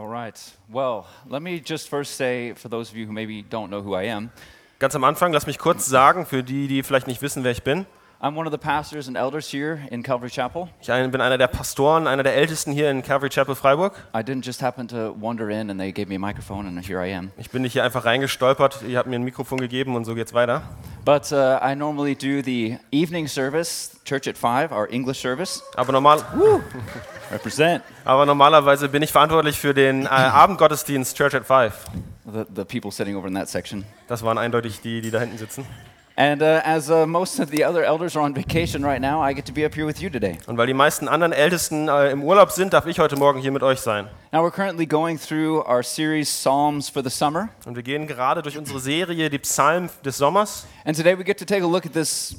All right. Well, let me just first say, for those of you who maybe don't know who I am, Ganz am Anfang, lass mich kurz sagen, für die, die vielleicht nicht wissen, wer ich bin. I'm one of the pastors and elders here in Calvary Chapel. Ich bin einer der Pastoren, einer der Ältesten hier in Calvary Chapel Freiburg. I didn't just happen to wander in and they gave me a microphone and here I am. Ich bin nicht hier einfach reingestolpert, ihr habt mir ein Mikrofon gegeben und so geht's weiter. But uh, I normally do the evening service, church at 5, our English service. Aber, normal, Represent aber normalerweise bin ich verantwortlich für den äh, Abendgottesdienst Church at Five. the, the people sitting over in that section. Das waren eindeutig die, die da hinten sitzen. And uh, as uh, most of the other elders are on vacation right now, I get to be up here with you today. Und weil die meisten anderen Ältesten äh, im Urlaub sind, darf ich heute Morgen hier mit euch sein. Now, we're currently going through our series Psalms for the Summer. Und wir gehen gerade durch unsere Serie, die Psalmen des Sommers. And today we get to take a look at this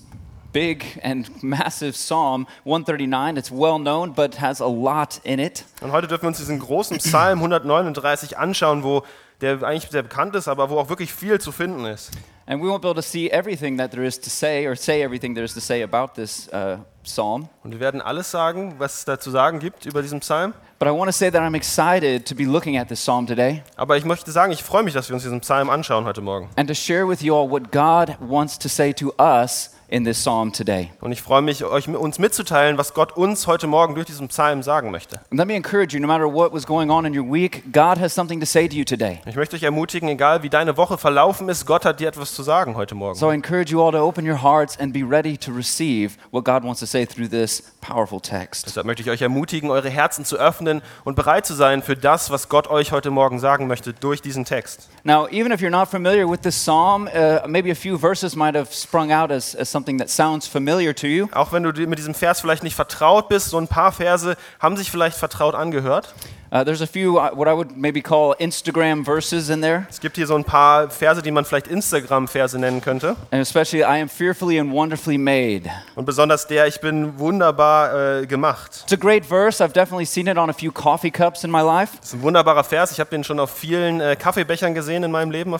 big and massive Psalm 139. It's well known, but has a lot in it. Und heute dürfen wir uns diesen großen Psalm 139 anschauen, wo der eigentlich sehr bekannt ist, aber wo auch wirklich viel zu finden ist. And we won't be able to see everything that there is to say or say everything there is to say about this uh, psalm. Und wir werden alles sagen, was es da zu sagen gibt über diesen Psalm. But I want to say that I'm excited to be looking at this psalm today Aber ich möchte sagen, ich freue mich, dass wir uns diesen Psalm anschauen heute Morgen. and to share with you all what God wants to say to us in this psalm today. Und ich freue mich, euch uns mitzuteilen, was Gott uns heute Morgen durch diesen Psalm sagen möchte. And let me encourage you no matter what was going on in your week, God has something to say to you today. Ich möchte euch ermutigen, egal wie deine Woche verlaufen ist, Gott hat dir etwas zu sagen heute Morgen. So I encourage you all to open your hearts and be ready to receive what God wants to say through this powerful text. Deshalb möchte ich euch ermutigen, eure Herzen zu öffnen und bereit zu sein für das, was Gott euch heute Morgen sagen möchte durch diesen Text. Now, even if you're not familiar with this psalm, uh, maybe a few verses might have sprung out as, as something that sounds familiar to you. Auch wenn du mit diesem Vers vielleicht nicht vertraut bist, so ein paar Verse haben sich vielleicht vertraut angehört. Uh, there's a few, uh, what I would maybe call Instagram verses in there, Es gibt hier so ein paar Verse, die man vielleicht Instagram-Verse nennen könnte. and especially, I am fearfully and wonderfully made. Und besonders der, ich bin wunderbar äh, gemacht. It's a great verse. I've definitely seen it on a few coffee cups in my life. Das ist ein wunderbarer Vers. Ich habe den schon auf vielen äh, Kaffeebechern gesehen in meinem Leben.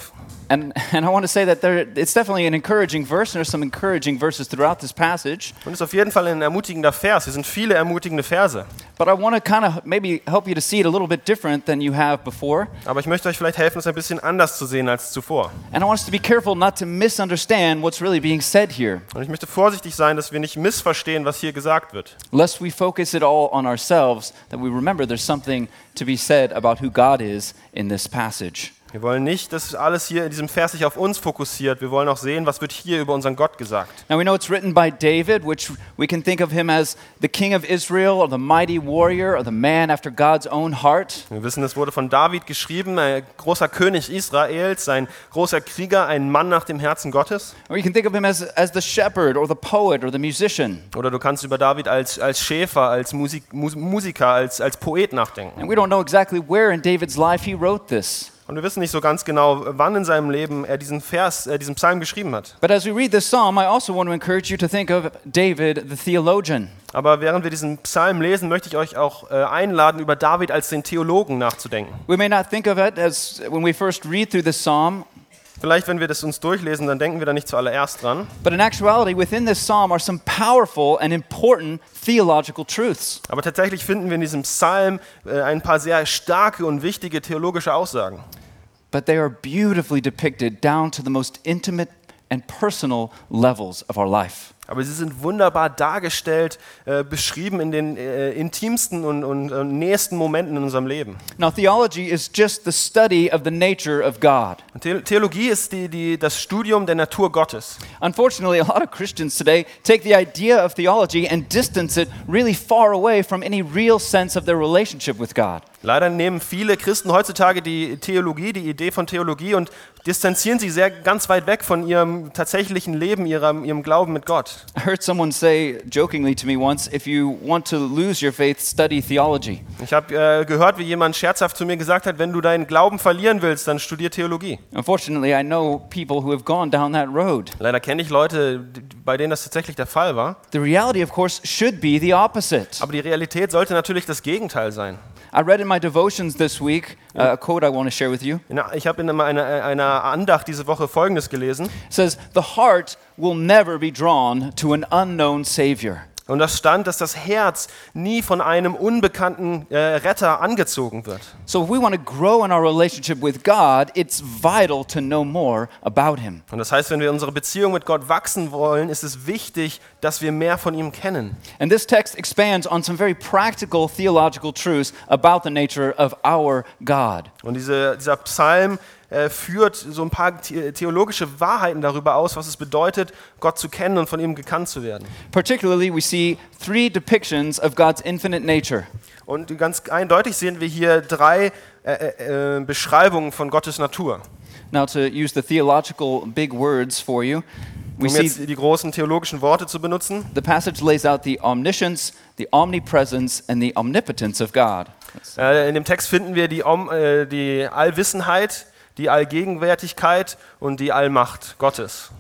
And, and I want to say that there, it's definitely an encouraging verse, and there's some encouraging verses throughout this passage. Und ist auf jeden Fall ein ermutigender Vers. Hier sind viele ermutigende Verse. But I want to kind of maybe help you to see it a little bit different than you have before. Aber ich möchte euch vielleicht helfen, es ein bisschen anders zu sehen als zuvor. And I want us to be careful not to misunderstand what's really being said here, Und ich möchte vorsichtig sein, dass wir nicht missverstehen, was hier gesagt wird. lest we focus it all on ourselves, that we remember there's something to be said about who God is in this passage. Wir wollen nicht, dass alles hier in diesem Vers sich auf uns fokussiert. Wir wollen auch sehen, was wird hier über unseren Gott gesagt. Now we know it's written by David, which we can think of him as the king of Israel, or the mighty warrior, or the man after God's own heart. Wir wissen, es wurde von David geschrieben, ein großer König Israels, ein großer Krieger, ein Mann nach dem Herzen Gottes. Or you can think of him as, as the shepherd, or the poet, or the musician. Oder du kannst über David als, als Schäfer, als Musik, Mus Musiker, als, als Poet nachdenken. And we don't know exactly where in David's life he wrote this. Und wir wissen nicht so ganz genau, wann in seinem Leben er diesen Vers, äh, diesen Psalm geschrieben hat. But as we read this psalm, I also want to encourage you to think of David, the theologian. Aber während wir diesen Psalm lesen, möchte ich euch auch äh, einladen, über David als den Theologen nachzudenken. We may not think of it as when we first read through this psalm, Vielleicht, wenn wir das uns durchlesen, dann denken wir da nicht zuallererst dran. but in actuality, within this psalm are some powerful and important theological truths. Aber tatsächlich finden wir in diesem Psalm äh, ein paar sehr starke und wichtige theologische Aussagen. But they are beautifully depicted down to the most intimate and personal levels of our life. Aber sie sind wunderbar dargestellt, äh, beschrieben in den äh, intimsten und, und, und nächsten Momenten in unserem Leben. Now, theology is just the study of the nature of God. The Theologie ist die, die, das Studium der Natur Gottes. Unfortunately, a lot of Christians today take the idea of theology and distance it really far away from any real sense of their relationship with God. Leider nehmen viele Christen heutzutage die Theologie, die Idee von Theologie und distanzieren sie sehr ganz weit weg von ihrem tatsächlichen Leben, ihrem, ihrem Glauben mit Gott. I heard someone say jokingly to me once if you want to lose your faith, study theology. Ich habe äh, gehört, wie jemand scherzhaft zu mir gesagt hat, wenn du deinen Glauben verlieren willst, dann studier Theologie. Unfortunately, I know people who have gone down that road. Leider kenne ich Leute, bei denen das tatsächlich der Fall war. The reality, of course, should be the opposite. Aber die Realität sollte natürlich das Gegenteil sein. I read in my devotions this week uh, a quote I want to share with you. Ich habe in einer, einer Andacht diese Woche Folgendes gelesen. It says, The heart will never be drawn to an unknown Savior. Und das stand, dass das Herz nie von einem unbekannten äh, Retter angezogen wird. So if we want to grow in our relationship with God, it's vital to know more about Him. Und das heißt, wenn wir unsere Beziehung mit Gott wachsen wollen, ist es wichtig, dass wir mehr von ihm kennen. And this text expands on some very practical theological truths about the nature of our God. Und diese, dieser Psalm äh, führt so ein paar the theologische Wahrheiten darüber aus, was es bedeutet, Gott zu kennen und von ihm gekannt zu werden. Particularly, we see three depictions of God's infinite nature. Und ganz eindeutig sehen wir hier drei äh, äh, äh, Beschreibungen von Gottes Natur. Now, to use the theological big words for you, we Um jetzt die großen theologischen Worte zu benutzen. the passage lays out the omniscience, the omnipresence, and the omnipotence of God. Äh, in dem Text finden wir die, Om, die Allwissenheit, die Allgegenwärtigkeit und die Allmacht Gottes.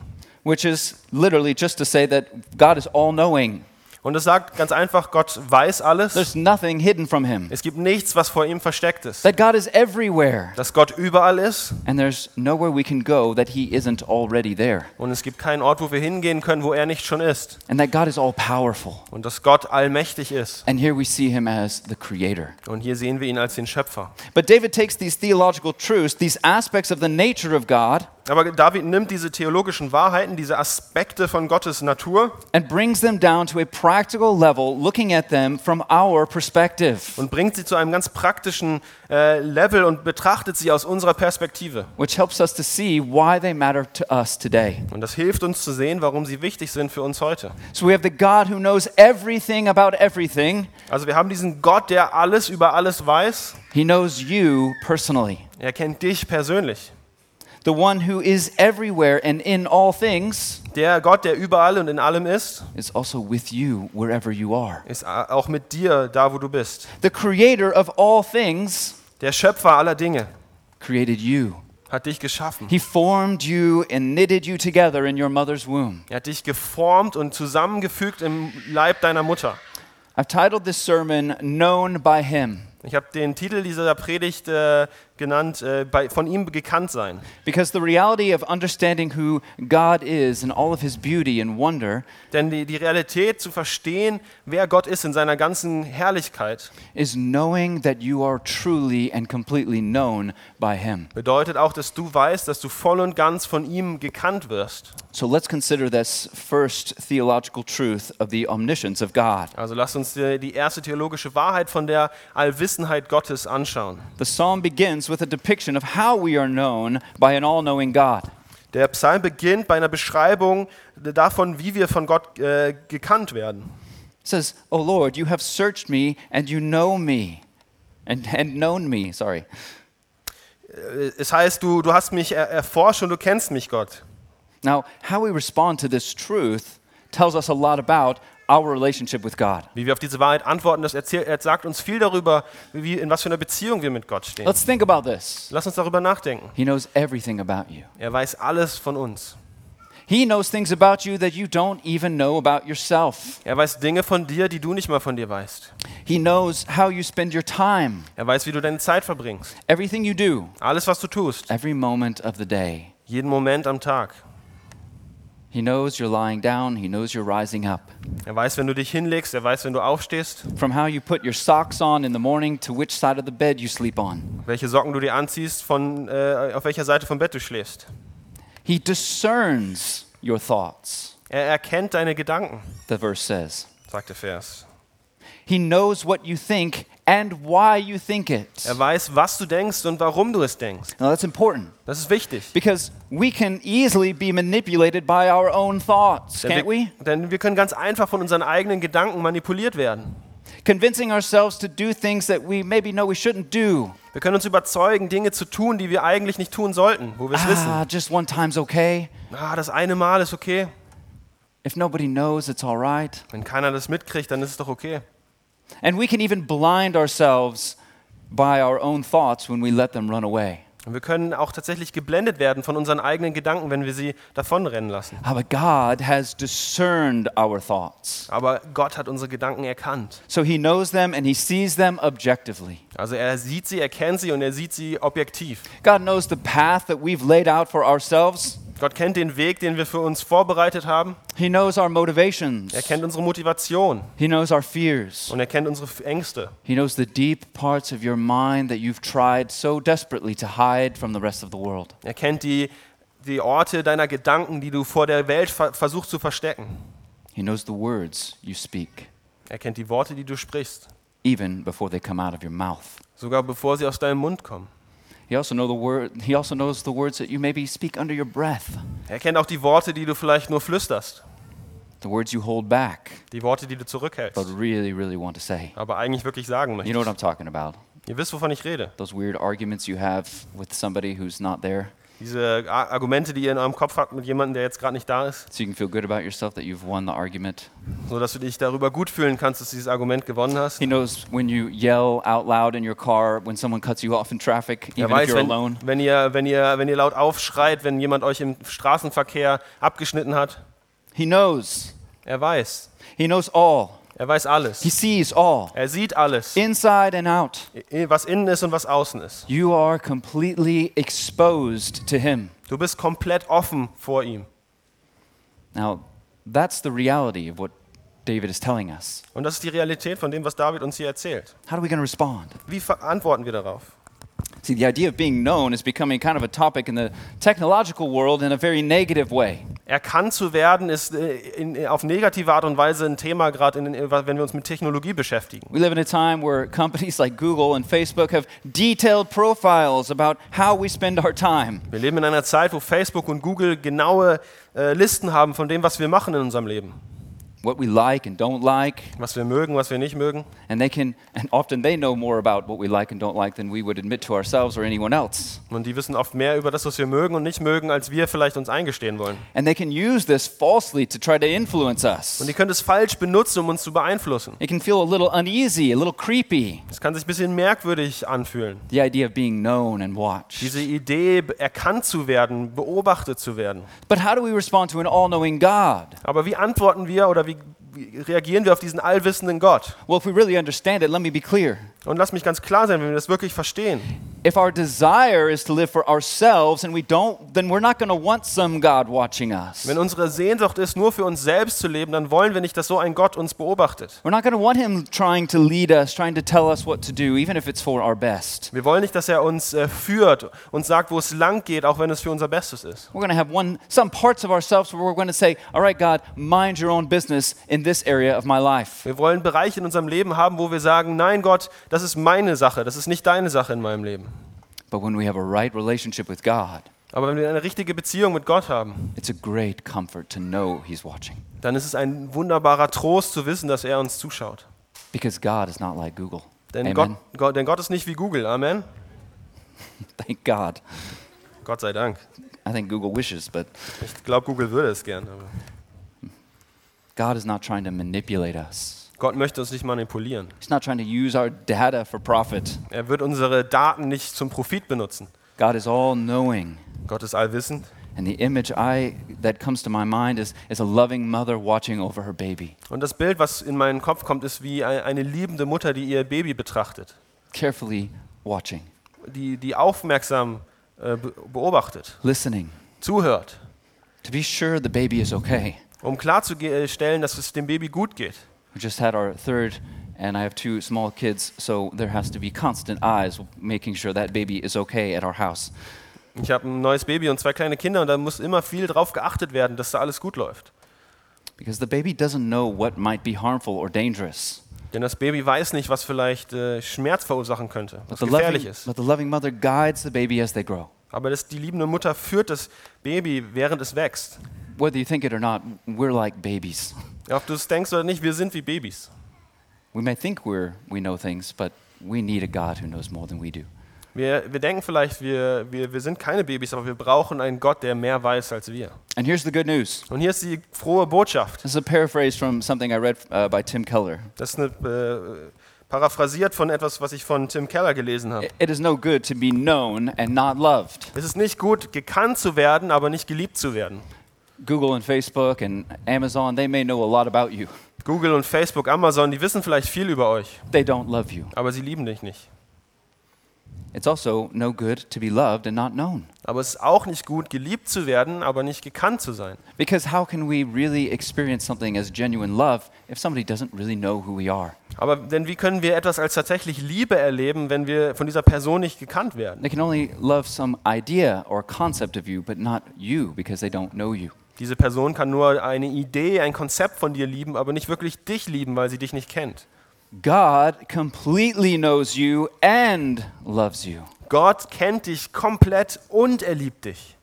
Which is literally just to say that God is all knowing. Und es sagt ganz einfach, Gott weiß alles. There's nothing hidden from Him. Es gibt nichts, was vor ihm versteckt ist. That God is everywhere. Dass Gott überall ist And there's nowhere we can go that He isn't already there. und es gibt keinen Ort, wo wir hingehen können, wo er nicht schon ist. And that God is all powerful. Und dass Gott allmächtig ist. And here we see Him as the Creator. Und hier sehen wir ihn als den Schöpfer. But David takes these theological truths, these aspects of the nature of God, Aber David nimmt diese theologischen Wahrheiten, diese Aspekte von Gottes Natur and brings them down to a practical level, looking at them from our perspective, und bringt sie zu einem ganz praktischen äh, Level und betrachtet sie aus unserer Perspektive. which helps us to see why they matter to us today. Und das hilft uns zu sehen, warum sie wichtig sind für uns heute. So we have the God who knows everything about everything. Also wir haben diesen Gott, der alles über alles weiß. He knows you personally. Er kennt dich persönlich. The one who is everywhere and in all things Der Gott, der überall und in allem ist, is also with you wherever you are. ist auch mit dir da, wo du bist. The creator of all things Der Schöpfer aller Dinge created you. hat dich geschaffen. He formed you and knitted you together in your mother's womb. Er hat dich geformt und zusammengefügt im Leib deiner Mutter. I've titled this sermon Known by Him Ich habe den Titel dieser Predigt äh, genannt, äh, bei, von ihm gekannt sein. because the reality of understanding who God is and all of His beauty and wonder Denn die, die Realität zu verstehen, wer Gott ist in seiner ganzen Herrlichkeit, is knowing that you are truly and completely known by Him. bedeutet auch, dass du weißt, dass du voll und ganz von ihm gekannt wirst. So let's consider this first theological truth of the omniscience of God. Also lass uns die, die erste theologische Wahrheit von der Allwissenheit Gottes anschauen. The psalm begins with a depiction of how we are known by an all knowing God. Der Psalm beginnt bei einer Beschreibung davon, wie wir von Gott äh, gekannt werden. It says, O Lord, you have searched me and you know me. And, and known me, sorry. Äh, Es heißt, du, du hast mich er erforscht und du kennst mich, Gott. Now, how we respond to this truth tells us a lot about our relationship with God. Wie wir auf diese Wahrheit antworten, das erzählt, er sagt uns viel darüber, wie, in was für einer Beziehung wir mit Gott stehen. Let's think about this. Lass uns darüber nachdenken. He knows everything about you. Er weiß alles von uns. He knows things about you that you don't even know about yourself. Er weiß Dinge von dir, die du nicht mal von dir weißt. He knows how you spend your time, Er weiß, wie du deine Zeit verbringst. everything you do, Alles, was du tust. every moment of the day. Jeden Moment am Tag. He knows you're lying down, He knows you're rising up. Er weiß, wenn du dich hinlegst. Er weiß, wenn du aufstehst. From how you put your socks on in the morning to which side of the bed you sleep on. Welche Socken du dir anziehst, von, äh, auf welcher Seite vom Bett du schläfst. He discerns your thoughts, Er erkennt deine Gedanken, the verse says. sagt der Vers. He knows what you think and why you think it. Er weiß, was du denkst und warum du es denkst. Now that's important Das ist wichtig. because we can easily be manipulated by our own thoughts, Denn can't we? wir, denn wir können ganz einfach von unseren eigenen Gedanken manipuliert werden. Convincing ourselves to do things that we maybe know we shouldn't do. Wir können uns überzeugen, Dinge zu tun, die wir eigentlich nicht tun sollten, wo wir es wissen. Ah, just one time's okay. Ah, das eine Mal ist okay. If nobody knows, it's all right. Wenn keiner das mitkriegt, dann ist es doch okay. And we can even blind ourselves by our own thoughts when we let them run away. Und wir können auch tatsächlich geblendet werden von unseren eigenen Gedanken, wenn wir sie davonrennen lassen. But God has discerned our thoughts. Aber Gott hat unsere Gedanken erkannt. So he knows them and he sees them objectively. Also er sieht sie, er kennt sie und er sieht sie objektiv. God knows the path that we've laid out for ourselves. Gott kennt den Weg, den wir für uns vorbereitet haben. He knows our motivations. Er kennt unsere Motivation He knows our fears. und er kennt unsere Ängste. He knows the deep parts of your mind that you've tried so desperately to hide from the rest of the world. Er kennt die, die Orte deiner Gedanken, die du vor der Welt ver versuchst zu verstecken. He knows the words you speak, Er kennt die Worte, die du sprichst, even before they come out of your mouth. sogar bevor sie aus deinem Mund kommen. He also, know the word, he also knows the words that you maybe speak under your breath, Er kennt auch die Worte, die du vielleicht nur flüsterst, the words you hold back, die Worte, die du zurückhältst, but really, really want to say. aber eigentlich wirklich sagen möchtest. You know what. I'm talking about. Ihr wisst, wovon ich rede. Those weird arguments you have with somebody who's not there, Diese Ar- Argumente, die ihr in eurem Kopf habt mit jemandem, der jetzt gerade nicht da ist, so you can feel good about yourself that you've won the argument. so dass du dich darüber gut fühlen kannst, dass du dieses Argument gewonnen hast. He knows when you yell out loud in your car when someone cuts you off in traffic, Er even if weiß, you're wenn, alone. wenn, ihr, wenn, ihr, wenn ihr laut aufschreit, wenn jemand euch im Straßenverkehr abgeschnitten hat. He knows. Er weiß. He knows all. Er weiß He alles. sees all, Er sieht alles, inside and out. was innen ist und was außen ist. You are completely exposed to Him. Du bist komplett offen vor ihm. Now, that's the reality of what David is telling us. Und das ist die Realität von dem, was David uns hier erzählt. How are we going to respond? Wie verantworten wir darauf? See, the idea of being known is becoming kind of a topic in the technological world in a very negative way. Erkannt zu werden ist äh, in, auf negative Art und Weise ein Thema, gerade den- wenn wir uns mit Technologie beschäftigen. We live in a time where companies like Google and Facebook have detailed profiles about how we spend our time. Wir leben in einer Zeit, wo Facebook und Google genaue äh, Listen haben von dem, was wir machen in unserem Leben. What we like and don't like, Was wir mögen, was wir nicht mögen. and they can and often they know more about what we like and don't like than we would admit to ourselves or anyone else. Und die wissen oft mehr über das, was wir mögen und nicht mögen, als wir vielleicht uns eingestehen wollen. And they can use this falsely to try to influence us. Und die können es falsch benutzen, um uns zu beeinflussen. It can feel a little uneasy, a little creepy. Es kann sich ein bisschen merkwürdig anfühlen. The idea of being known and watched. Diese Idee, erkannt zu werden, beobachtet zu werden. But how do we respond to an all-knowing God? Aber wie antworten wir oder wie, reagieren wir auf diesen allwissenden Gott? Well, if we really understand it, let me be clear. Und lass mich ganz klar sein, wenn wir das wirklich verstehen. If our desire is to live for ourselves and we don't, then we're not going to want some God watching us. Wenn unsere Sehnsucht ist, nur für uns selbst zu leben, dann wollen wir nicht, dass so ein Gott uns beobachtet. We're not going to want Him trying to lead us, trying to tell us what to do, even if it's for our best. Wir wollen nicht, dass er uns äh, führt und sagt, wo es lang geht, auch wenn es für unser Bestes ist. We're going to have one, some parts of ourselves where we're going to say, All right, God, mind your own business in this area of my life. Wir wollen Bereiche in unserem Leben haben, wo wir sagen, nein Gott, das ist meine Sache, das ist nicht deine Sache in meinem Leben. But when we have a right relationship with God, Aber wenn wir eine richtige Beziehung mit Gott haben, it's a great comfort to know He's watching. dann ist es ein wunderbarer Trost zu wissen, dass er uns zuschaut. Because God is not like Google. Denn. Gott, Gott, denn Gott ist nicht wie Google. Amen. Thank God. Gott sei Dank. I think Google wishes, but Ich glaube, Google würde es gern. Aber God is not trying to manipulate us. Gott möchte uns nicht manipulieren. He's not trying to use our data for profit. Er wird unsere Daten nicht zum Profit benutzen. God is all knowing. Gott ist allwissend. And the image I that comes to my mind is, is a loving mother watching over her baby, Und das Bild, was in meinen Kopf kommt, ist wie ein- eine liebende Mutter, die ihr Baby betrachtet, carefully watching, die, die aufmerksam äh, be- beobachtet, listening, zuhört, to be sure the baby is okay. um klarzustellen, dass es dem Baby gut geht. We just had our third, and I have two small kids, so there has to be constant eyes making sure that baby is okay at our house. Ich habe ein neues Baby und zwei kleine Kinder und da muss immer viel drauf geachtet werden, dass da alles gut läuft. Because the baby doesn't know what might be harmful or dangerous. Denn das Baby weiß nicht, was vielleicht äh, Schmerz verursachen könnte, was gefährlich ist. but the loving mother guides the baby as they grow. Aber das, die liebende Mutter führt das Baby, während es wächst. Whether you think it or not, we're like babies. Ob du es denkst oder nicht, wir sind wie Babys. We may think we're, we know things, but we need a God who knows more than we do. Wir, wir denken vielleicht, wir, wir, wir sind keine Babys, aber wir brauchen einen Gott, der mehr weiß als wir. And here's the good news. Und hier ist die frohe Botschaft. This is a paraphrase from something I read uh, by Tim Keller. Das ist eine, äh, paraphrasiert von etwas, was ich von Tim Keller gelesen habe. It- It is no good to be known and not loved. Es ist nicht gut, gekannt zu werden, aber nicht geliebt zu werden. Google and Facebook and Amazon, they may know a lot about you. Google und Facebook, Amazon, die wissen vielleicht viel über euch, They don't love you. aber sie lieben dich nicht. It's also no good to be loved and not known. Aber es ist auch nicht gut, geliebt zu werden, aber nicht gekannt zu sein. Because how can we really experience something as genuine love if somebody doesn't really know who we are? Aber denn wie können wir etwas als tatsächlich Liebe erleben, wenn wir von dieser Person nicht gekannt werden? They can only love some idea or concept of you, but not you because they don't know you. Diese Person kann nur eine Idee, ein Konzept von dir lieben, aber nicht wirklich dich lieben, weil sie dich nicht kennt. God completely knows you and loves you. Gott kennt dich komplett und er liebt dich.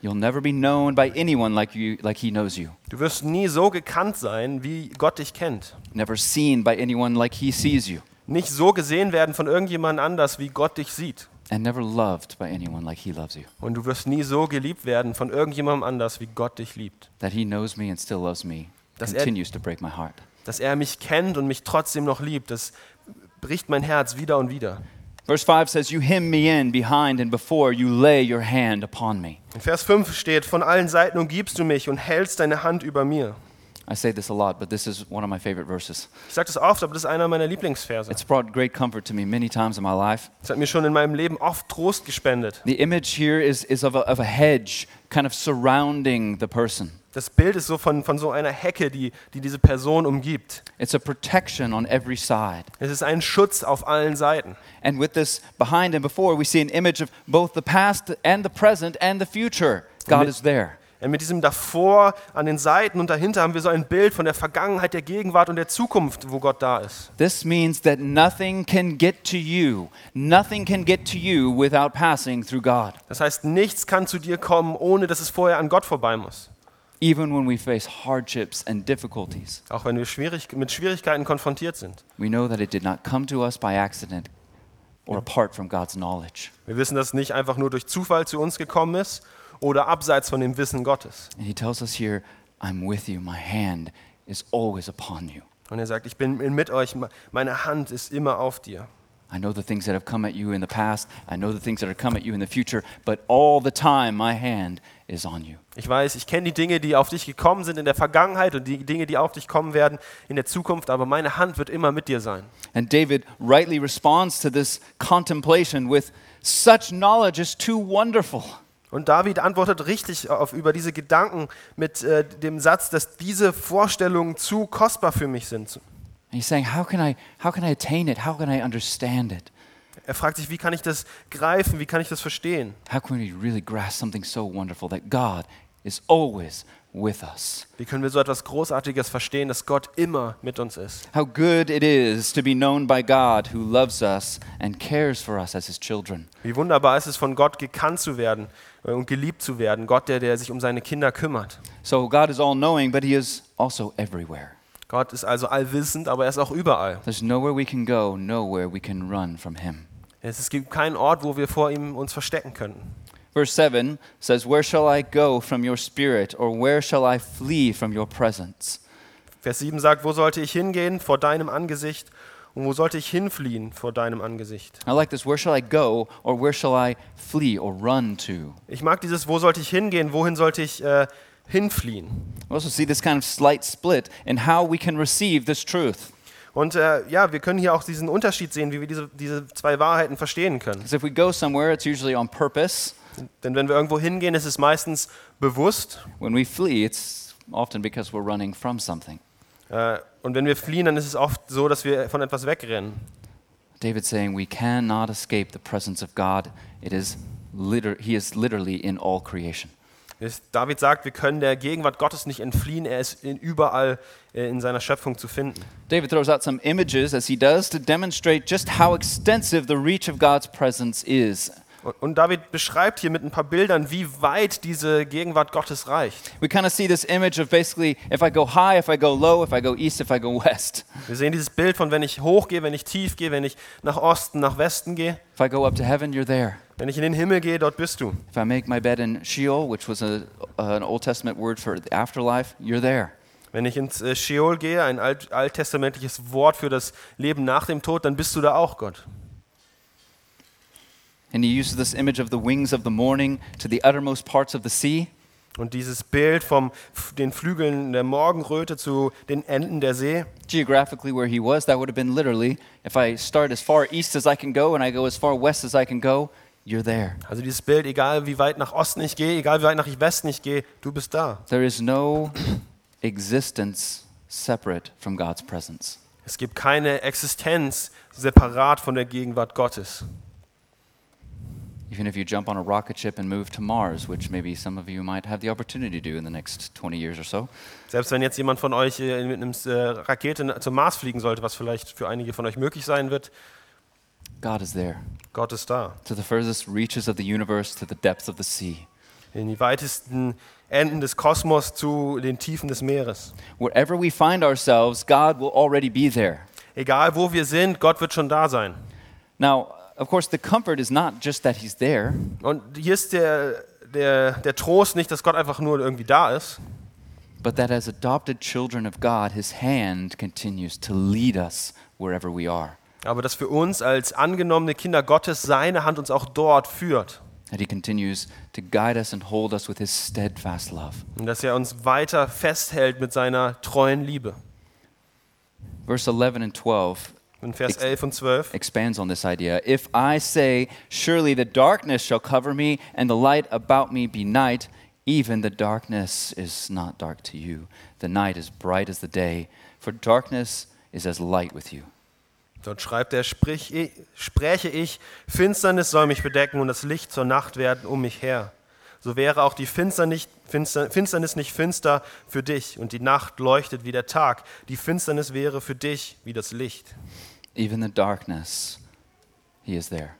You'll never be known by anyone like you like he knows you. Du wirst nie so gekannt sein, wie Gott dich kennt. Never seen by anyone like he sees you. Nicht so gesehen werden von irgendjemand anders, wie Gott dich sieht. And never loved by anyone like he loves you. Und du wirst nie so geliebt werden von irgendjemandem anders, wie Gott dich liebt. That he knows me and still loves me Dass er- continues to break my heart. Dass er mich kennt und mich trotzdem noch liebt, das bricht mein Herz wieder und wieder. Verse 5 says, You hem me in behind and before, you lay your hand upon me. In Vers 5 steht, von allen Seiten umgibst du mich und hältst deine Hand über mir. I say this a lot, but this is one of my favorite verses. Ich sage das oft, aber das ist einer meiner Lieblingsverse. It's brought great comfort to me many times in my life. Es hat mir schon in meinem Leben oft Trost gespendet. The image here is, is of, a, of a hedge kind of surrounding the person. Das Bild ist so von, von so einer Hecke, die, die diese Person umgibt. It's a protection on every side. Es ist ein Schutz auf allen Seiten. And with this behind and before, we see an image of both the past and the present and the future. God is there. Und mit diesem davor, an den Seiten und dahinter haben wir so ein Bild von der Vergangenheit, der Gegenwart und der Zukunft, wo Gott da ist. This means that nothing can get to you. Nothing can get to you without passing through God. Das heißt, nichts kann zu dir kommen, ohne dass es vorher an Gott vorbei muss. Even when we face hardships and difficulties, Auch wenn wir schwierig, mit Schwierigkeiten konfrontiert sind. we know that it did not come to us by accident or apart from God's knowledge. Wir wissen, dass es nicht einfach nur durch Zufall zu uns gekommen ist oder abseits von dem Wissen Gottes. And He tells us here, I'm with you. My hand is always upon you. Und er sagt, ich bin mit euch, meine Hand ist immer auf dir. I know the things that have come at you in the past. I know the things that are come at you in the future. But all the time, my hand is on you. Ich weiß, ich kenne die Dinge, die auf dich gekommen sind in der Vergangenheit und die Dinge, die auf dich kommen werden in der Zukunft, aber meine Hand wird immer mit dir sein. And David rightly responds to this contemplation with such knowledge is too wonderful. Und David antwortet richtig auf, über diese Gedanken mit äh, dem Satz, dass diese Vorstellungen zu kostbar für mich sind. And he's saying, how can I, how can I attain it? How can I understand it? Er fragt sich, wie kann ich das greifen, wie kann ich das verstehen? How can we really grasp something so wonderful that God is always with us? Wie können wir so etwas Großartiges verstehen, dass Gott immer mit uns ist? How good it is to be known by God who loves us and cares for us as his children. Wie wunderbar ist es, von Gott gekannt zu werden äh, und geliebt zu werden. Gott, der, der sich um seine Kinder kümmert. So God is all knowing, but he is also everywhere. Gott ist also allwissend, aber er ist auch überall. There's nowhere we can go, nowhere we can run from him. Es gibt keinen Ort, wo wir vor ihm uns verstecken könnten. Verse 7 says, Where shall I go from your spirit, or where shall I flee from your presence? Vers 7 sagt, wo sollte ich hingehen vor deinem Angesicht und wo sollte ich hinfliehen vor deinem Angesicht? I like this. Where shall I go, or where shall I flee or run to? Ich mag dieses, wo sollte ich hingehen, wohin sollte ich äh, hinfliehen? We also see this kind of slight split in how we can receive this truth. Und äh, ja, wir können hier auch diesen Unterschied sehen, wie wir diese, diese zwei Wahrheiten verstehen können. Because if we go somewhere, it's usually on purpose. Denn wenn wir irgendwo hingehen, ist es meistens bewusst. When we flee, it's often because we're running from something. Äh, und wenn wir fliehen, dann ist es oft so, dass wir von etwas wegrennen. David's saying we cannot escape the presence of God. It is liter- he is literally in all creation. David sagt, wir können der Gegenwart Gottes nicht entfliehen. Er ist in, überall äh, in seiner Schöpfung zu finden. David throws out some images as he does to demonstrate just how extensive the reach of God's presence is. Und, David beschreibt hier mit ein paar Bildern, wie weit diese Gegenwart Gottes reicht. We kind of see this image of basically if I go high, if I go low, if I go east, if I go west. Wir sehen dieses Bild von, wenn ich hochgehe, wenn ich tief gehe, wenn ich nach Osten, nach Westen gehe. If I go up to heaven, you're there. Wenn ich in den Himmel gehe, dort bist du. If I make my bed in Sheol, which was a, an Old Testament word for the afterlife, you're there. Wenn ich ins äh, Sheol gehe, ein alt, alttestamentliches Wort für das Leben nach dem Tod, dann bist du da auch, Gott. And he uses this image of the wings of the morning to the uttermost parts of the sea. Und dieses Bild vom den Flügeln der Morgenröte zu den Enden der See, Geographically, where he was, that would have been literally if I start as far east as I can go and I go as far west as I can go, you're there. also dieses Bild, egal wie weit nach Osten ich gehe, egal wie weit nach Westen ich gehe, du bist da. There is no existence separate from God's presence. Es gibt keine Existenz separat von der Gegenwart Gottes. Even if you jump on a rocket ship and move to Mars, which maybe some of you might have the opportunity to do in the next 20 years or so, Selbst wenn jetzt jemand von euch äh, mit einer äh, Rakete zum Mars fliegen sollte, was vielleicht für einige von euch möglich sein wird, God is there. Gott ist da. To the furthest reaches of the universe, to the depths of the sea. In die weitesten Enden des Kosmos zu den Tiefen des Meeres. Wherever we find ourselves, God will already be there. Egal wo wir sind, Gott wird schon da sein. Now, of course, the comfort is not just that He's there, Und hier ist der, der, der Trost nicht, dass Gott einfach nur irgendwie da ist, but that as adopted children of God, His hand continues to lead us wherever we are. aber dass für uns als angenommene Kinder Gottes seine Hand uns auch dort führt. That He continues to guide us and hold us with His steadfast love. Und dass er uns weiter festhält mit seiner treuen Liebe. Verse 11 and 12 In Vers Ex- 11 und 12. expands on this idea. If I say, Surely the darkness shall cover me, and the light about me be night, even the darkness is not dark to you. The night is bright as the day, for darkness is as light with you. Dort schreibt er, sprich, ich, spräche ich, Finsternis soll mich bedecken und das Licht zur Nacht werden um mich her. So wäre auch die Finsternis nicht finster für dich und die Nacht leuchtet wie der Tag. Die Finsternis wäre für dich wie das Licht. Even the darkness, He is there.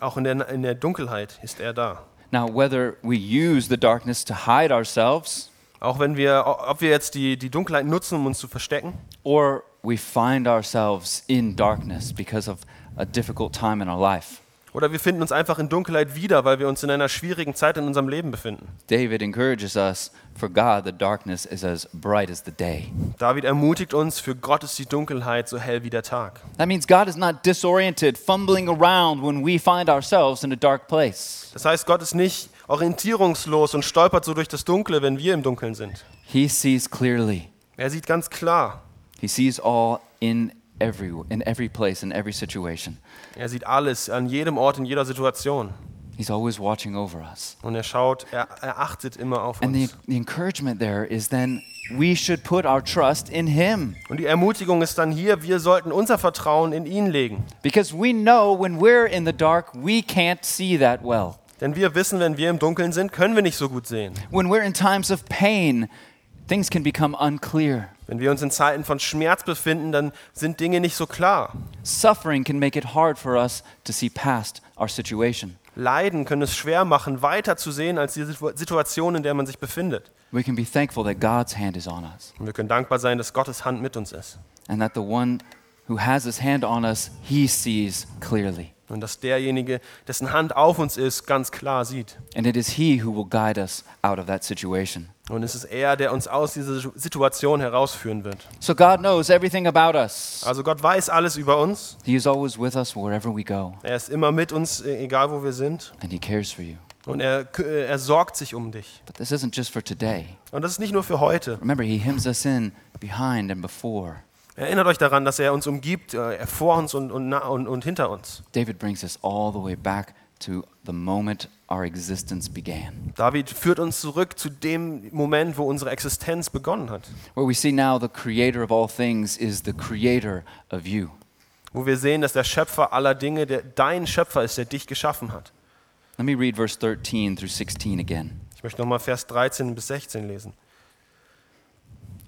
Auch in der, in der Dunkelheit ist er da. Now, whether we use the darkness to hide ourselves Auch wenn wir, ob wir jetzt die, die Dunkelheit nutzen, um uns zu verstecken, or we find ourselves in darkness because of a difficult time in our life. Oder wir finden uns einfach in Dunkelheit wieder, weil wir uns in einer schwierigen Zeit in unserem Leben befinden. David encourages us for God, the darkness is as bright as the day. David ermutigt uns, für Gott ist die Dunkelheit so hell wie der Tag. That means God is not disoriented, fumbling around when we find ourselves in a dark place. Das heißt, Gott ist nicht orientierungslos und stolpert so durch das Dunkle, wenn wir im Dunkeln sind. He sees clearly. Er sieht ganz klar. He sees all in every in every place in every situation. Er sieht alles an jedem Ort, in jeder Situation. He's always watching over us. Und er schaut, er, er achtet immer auf And the, uns. the encouragement there is then we should put our trust in him Und die Ermutigung ist dann hier, wir sollten unser Vertrauen in ihn legen. because we know when we're in the dark we can't see that well. Denn wir wissen, wenn wir im Dunkeln sind, können wir nicht so gut sehen. When we're in times of pain, things can become unclear. Wenn wir uns in Zeiten von Schmerz befinden, dann sind Dinge nicht so klar. Suffering can make it hard for us to see past our situation. Leiden können es schwer machen, weiter zu sehen als die Situ- Situation, in der man sich befindet. We can be thankful that God's hand is on us Und wir können dankbar sein, dass Gottes Hand mit uns ist. and that the one who has his hand on us, he sees clearly. Und dass derjenige, dessen Hand auf uns ist, ganz klar sieht. And it is he who will guide us out of that situation. Und es ist er, der uns aus dieser Situation herausführen wird. So God knows everything about us. Also Gott weiß alles über uns. He is always with us wherever we go, Er ist immer mit uns, e- egal wo wir sind. and he cares for you. Und er, k- er sorgt sich um dich. But this isn't just for today. Und das ist nicht nur für heute. Remember, he hems us in behind and before. Erinnert euch daran, dass er uns umgibt, äh, er vor uns und, und, und, und hinter uns. David brings us all the way back to the moment our existence began, David führt uns zurück zu dem Moment, wo unsere Existenz begonnen hat. where we see now the creator of all things is the creator of you. Wo wir sehen, dass der Schöpfer aller Dinge der, dein Schöpfer ist, der dich geschaffen hat. Let me read verse 13 through 16 again. Ich möchte nochmal Vers 13 bis 16 lesen.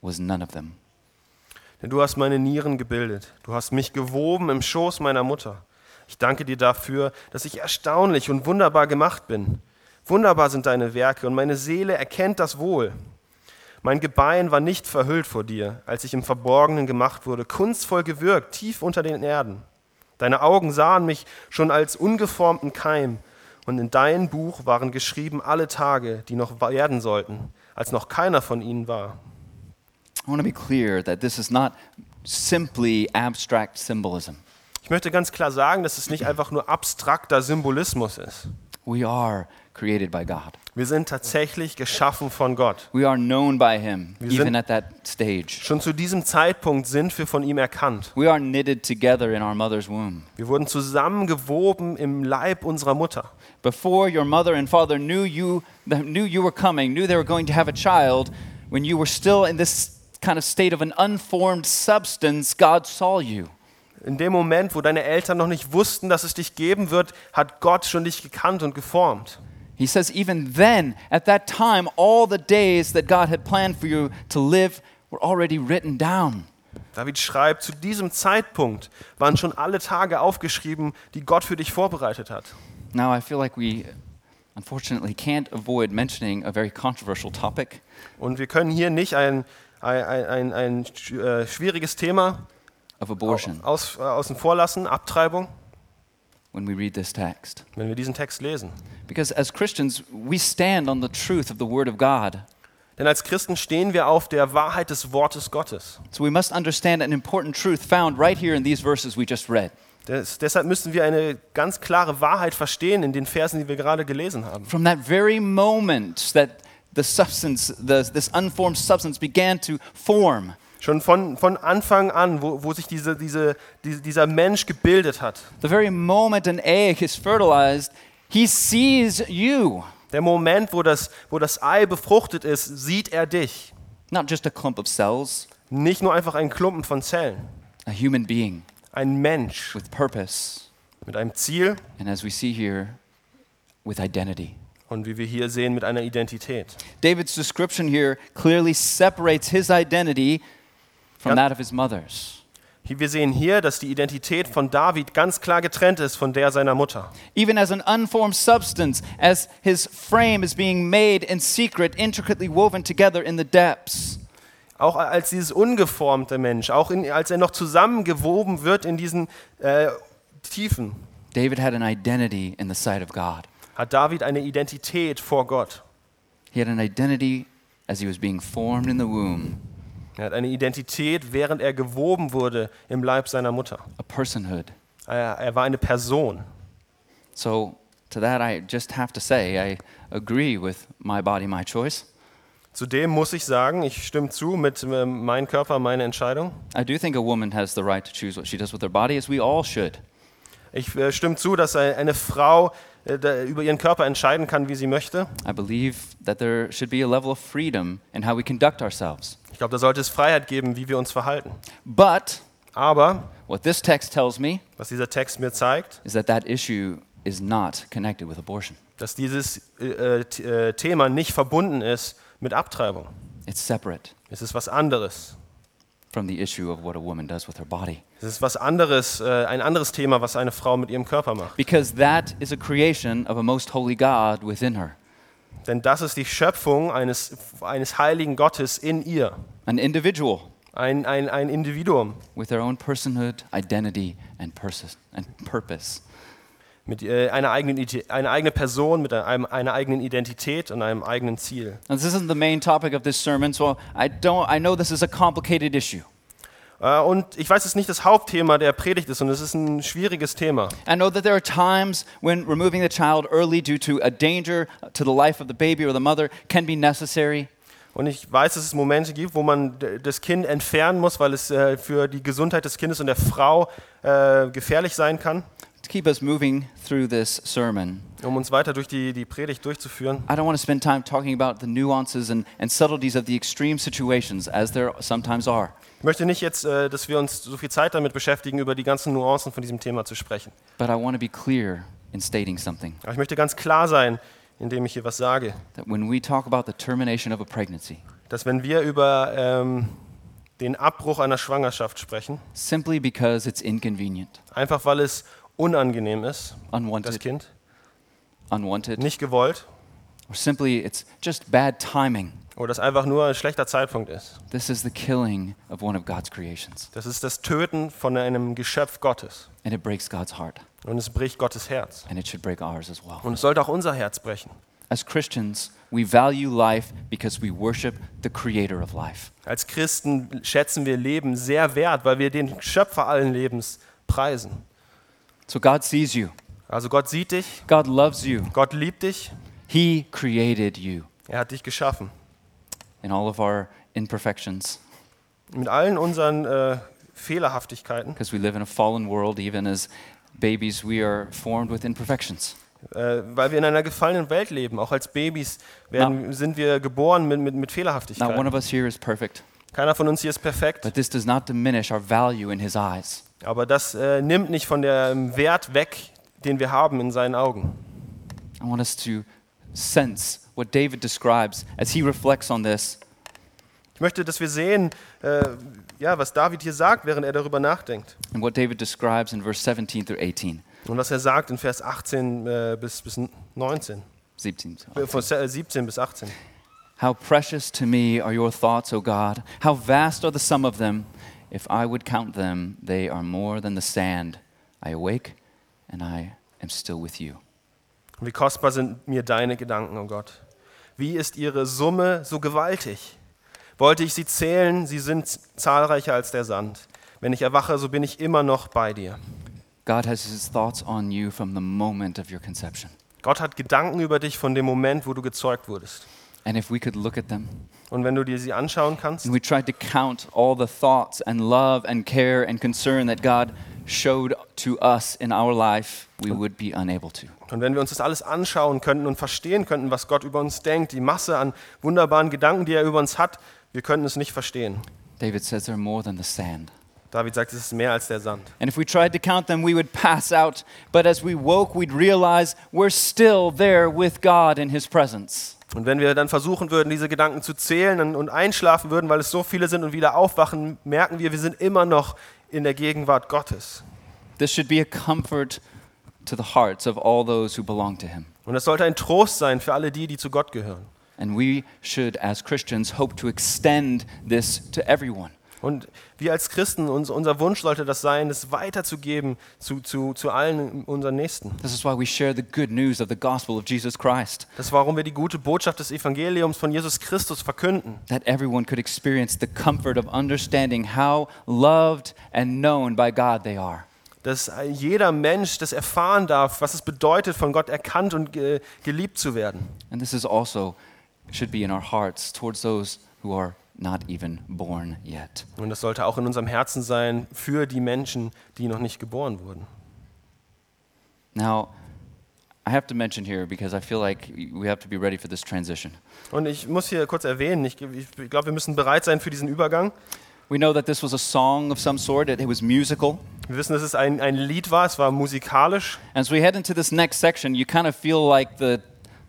was none of them. Denn du hast meine Nieren gebildet. Du hast mich gewoben im Schoß meiner Mutter. Ich danke dir dafür, dass ich erstaunlich und wunderbar gemacht bin. Wunderbar sind deine Werke und meine Seele erkennt das wohl. Mein Gebein war nicht verhüllt vor dir, als ich im Verborgenen gemacht wurde, kunstvoll gewirkt, tief unter den Erden. Deine Augen sahen mich schon als ungeformten Keim, und in dein Buch waren geschrieben alle Tage, die noch werden sollten, als noch keiner von ihnen war. I want to be clear that this is not simply abstract symbolism. Ich möchte ganz klar sagen, dass es nicht einfach nur abstrakter Symbolismus ist. We are created by God. Wir sind tatsächlich geschaffen von Gott. We are known by Him, Wir even at that stage. Schon zu diesem Zeitpunkt sind wir von ihm erkannt. We are knitted together in our mother's womb. Wir wurden zusammengewoben im Leib unserer Mutter. Before your mother and father knew you, knew you were coming, knew they were going to have a child, when you were still in this kind of state of an unformed substance, God saw you. In dem Moment, wo deine Eltern noch nicht wussten, dass es dich geben wird, hat Gott schon dich gekannt und geformt. He says, even then, at that time, all the days that God had planned for you to live were already written down. David schreibt, zu diesem Zeitpunkt waren schon alle Tage aufgeschrieben, die Gott für dich vorbereitet hat. Now, I feel like we unfortunately can't avoid mentioning a very controversial topic. Und wir können hier nicht ein, ein, ein, ein äh, schwieriges Thema of abortion aus, äh, außen vor lassen, Abtreibung, when we read this text. wenn wir diesen Text lesen. Because as Christians, we stand on the truth of the Word of God. Denn als Christen stehen wir auf der Wahrheit des Wortes Gottes. So we must understand an important truth found right here in these verses we just read. Des, deshalb müssen wir eine ganz klare Wahrheit verstehen in den Versen, die wir gerade gelesen haben. From that very moment that the substance, the, this unformed substance began to form, Schon von, von Anfang an, wo, wo sich diese, diese, diese, dieser Mensch gebildet hat. the very moment an egg is fertilized, he sees you, Der Moment, wo das, wo das Ei befruchtet ist, sieht er dich. not just a clump of cells, Nicht nur einfach ein Klumpen von Zellen. a human being Ein Mensch with purpose, mit einem Ziel and as we see here, with identity. Und wie wir hier sehen, mit einer Identität. David's description here clearly separates his identity from that of his mother's. Wir sehen hier, dass die Identität von David ganz klar getrennt ist von der seiner Mutter. Even as an unformed substance, as his frame is being made in secret, intricately woven together in the depths. Auch als dieses ungeformte Mensch, auch in, als er noch zusammengewoben wird in diesen äh, Tiefen, David had an identity in the sight of God. Hat David eine Identität vor Gott. He had an identity as he was being formed in the womb, Er hat eine Identität, während er gewoben wurde im Leib seiner Mutter. a personhood. Er, er war eine Person. So, to that, I just have to say, I agree with my body, my choice. Zudem muss ich sagen, ich stimme zu mit ähm, mein Körper, meine Entscheidung. I do think a woman has the right to choose what she does with her body, as we all should. Ich äh, stimme zu, dass ein- eine Frau äh, über ihren Körper entscheiden kann, wie sie möchte. I believe that there should be a level of freedom in how we conduct ourselves. Ich glaube, da sollte es Freiheit geben, wie wir uns verhalten. But Aber what this text tells me was dieser Text mir zeigt, is that that issue is not connected with abortion. dass dieses äh, äh, äh, Thema nicht verbunden ist mit Abtreibung. It's separate Es ist was anderes. From the issue of what a woman does with her body. Es ist was anderes, äh, ein anderes Thema, was eine Frau mit ihrem Körper macht. Because that is a creation of a most holy God within her, Denn das ist die Schöpfung eines, eines heiligen Gottes in ihr. an individual Ein, ein, ein Individuum with their own personhood, identity, and, and purpose. Mit äh, einer eigenen, eine eigene Person mit einem, einer eigenen Identität und einem eigenen Ziel. Now, this isn't the main topic of this sermon, so I, don't, I know this is a complicated issue. Äh, und ich weiß, es ist nicht das Hauptthema der Predigt ist und es ist ein schwieriges Thema. I know that there are times when removing the child early due to a danger to the life of the baby or the mother can be necessary. Und ich weiß, dass es Momente gibt, wo man das Kind entfernen muss, weil es äh, für die Gesundheit des Kindes und der Frau äh, gefährlich sein kann. Keep us moving through this sermon, Um uns weiter durch die, die Predigt durchzuführen, I don't want to spend time talking about the nuances and, and subtleties of the extreme situations, as there sometimes are. ich möchte nicht jetzt, äh, dass wir uns so viel Zeit damit beschäftigen, über die ganzen Nuancen von diesem Thema zu sprechen. But I want to be clear in stating something. Aber ich möchte ganz klar sein, indem ich hier was sage, that when we talk about the termination of a pregnancy, dass wenn wir über ähm, den Abbruch einer Schwangerschaft sprechen, simply because it's inconvenient, einfach weil es unangenehm ist, das unwanted, Kind, unwanted, nicht gewollt, or simply it's just bad timing. oder es einfach nur ein schlechter Zeitpunkt ist. This is the killing of one of God's creations, Das ist das Töten von einem Geschöpf Gottes. and it breaks God's heart, Und es bricht Gottes Herz. and it should break ours as well. Und es sollte auch unser Herz brechen. As Christians, we value life because we worship the creator of life. Als Christen schätzen wir Leben sehr wert, weil wir den Schöpfer allen Lebens preisen. So God sees you, Also Gott sieht dich, God loves you, Gott liebt dich, He created you er hat dich geschaffen. in all of our imperfections. Mit allen unseren äh, Fehlerhaftigkeiten, Because we live in a fallen world, even as babies, we are formed with imperfections. äh, weil wir in einer gefallenen Welt leben. Auch als Babys werden, sind wir geboren mit, mit, mit Not one Fehlerhaftigkeiten. of us here is perfect, Keiner von uns hier ist perfekt, but this does not diminish our value in His eyes. Aber das äh, nimmt nicht von dem Wert weg, den wir haben in seinen Augen. I want us to sense what David describes as he reflects on this. Ich möchte, dass wir sehen, äh, ja, was David hier sagt, während er darüber nachdenkt. And what David describes in verse 17 through 18. Und was er sagt in Vers 18 äh, bis, bis 19, 17. äh, von se- äh, 17 bis 18. How precious to me are your thoughts, O God. How vast are the sum of them. If I would count them, they are more than the sand. I awake and I am still with you. Wie kostbar sind mir deine Gedanken, oh Gott. Wie ist ihre Summe so gewaltig? Wollte ich sie zählen, sie sind zahlreicher als der Sand. Wenn ich erwache, so bin ich immer noch bei dir. God has his thoughts on you from the moment of your conception. Gott hat Gedanken über dich von dem Moment, wo du gezeugt wurdest. And if we could look at them Und wenn du dir sie anschauen kannst and we tried to count all the thoughts and love and care and concern that God showed to us in our life, we would be unable to. und wenn wir uns das alles anschauen könnten und verstehen könnten, was Gott über uns denkt, die Masse an wunderbaren Gedanken, die er über uns hat, wir könnten es nicht verstehen. David says they're more than the sand. David sagt, es ist mehr als der Sand. And if we tried to count them, we would pass out. But as we woke, we'd realize we're still there with God in His presence. Und wenn wir dann versuchen würden, diese Gedanken zu zählen und- einschlafen würden, weil es so viele sind und wieder aufwachen, merken wir, wir sind immer noch in der Gegenwart Gottes. This should be a comfort to the hearts of all those who belong to Him. Und das sollte ein Trost sein für alle die, die zu Gott gehören. And we should, as Christians, hope to extend this to everyone. Und wir als Christen, uns, unser Wunsch sollte das sein, es weiterzugeben zu, zu, zu allen unseren Nächsten. This is why we share the good news of the gospel of Jesus Christ, Das ist, warum wir die gute Botschaft des Evangeliums von Jesus Christus verkünden. that everyone could experience the comfort of understanding how loved and known by God they are. Dass jeder Mensch das erfahren darf, was es bedeutet, von Gott erkannt und ge geliebt zu werden. And this is also should be in our hearts towards those who are not even born yet. Und das sollte auch in unserem Herzen sein für die Menschen, die noch nicht geboren wurden. Now, I have to mention here because I feel like we have to be ready for this transition. Und ich muss hier kurz erwähnen, ich, ich glaube, wir müssen bereit sein für diesen Übergang. We know that this was a song of some sort, it, was musical. Wir wissen, dass es ein, ein Lied war, es war musikalisch. As we head into this next section, you kind of feel like the,